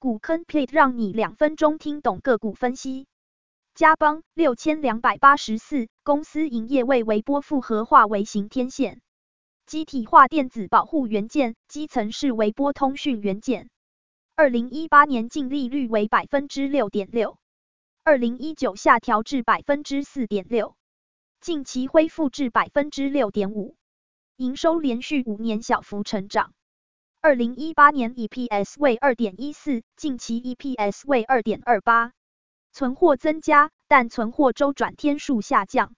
股坑 plate 让你两分钟听懂个股分析。嘉邦六千两百八十四，公司营业为微波复合化微型天线、机体化电子保护元件，基层是微波通讯元件。二零一八年净利率为百分之六点六，二零一九下调至百分之四点六，近期恢复至百分之六点五，营收连续五年小幅成长。二零一八年 EPS 为二点一四，近期 EPS 为二点二八，存货增加，但存货周转天数下降。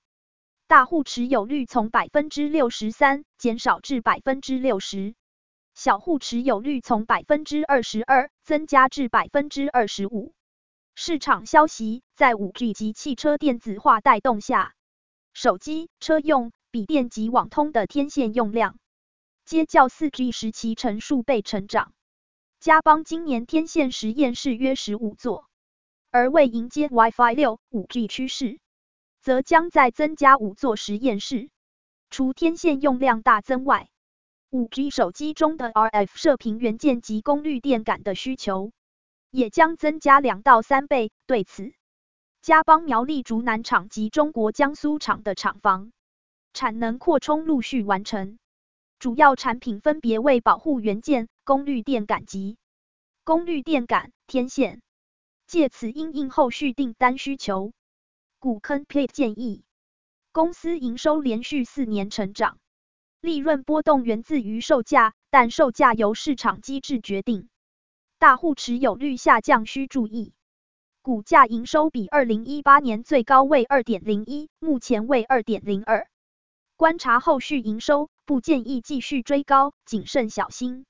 大户持有率从百分之六十三减少至百分之六十，小户持有率从百分之二十二增加至百分之二十五。市场消息，在五 G 及汽车电子化带动下，手机、车用、笔电及网通的天线用量。皆较四 G 时期成数倍成长。嘉邦今年天线实验室约十五座，而为迎接 WiFi 六、五 G 趋势，则将再增加五座实验室。除天线用量大增外，五 G 手机中的 RF 射频元件及功率电感的需求，也将增加两到三倍。对此，嘉邦苗栗竹南厂及中国江苏厂的厂房产能扩充陆续完成。主要产品分别为保护元件、功率电感及功率电感天线，借此因应后续订单需求。股坑 plate 建议，公司营收连续四年成长，利润波动源自于售价，但售价由市场机制决定。大户持有率下降需注意。股价营收比二零一八年最高为二点零一，目前为二点零二。观察后续营收，不建议继续追高，谨慎小心。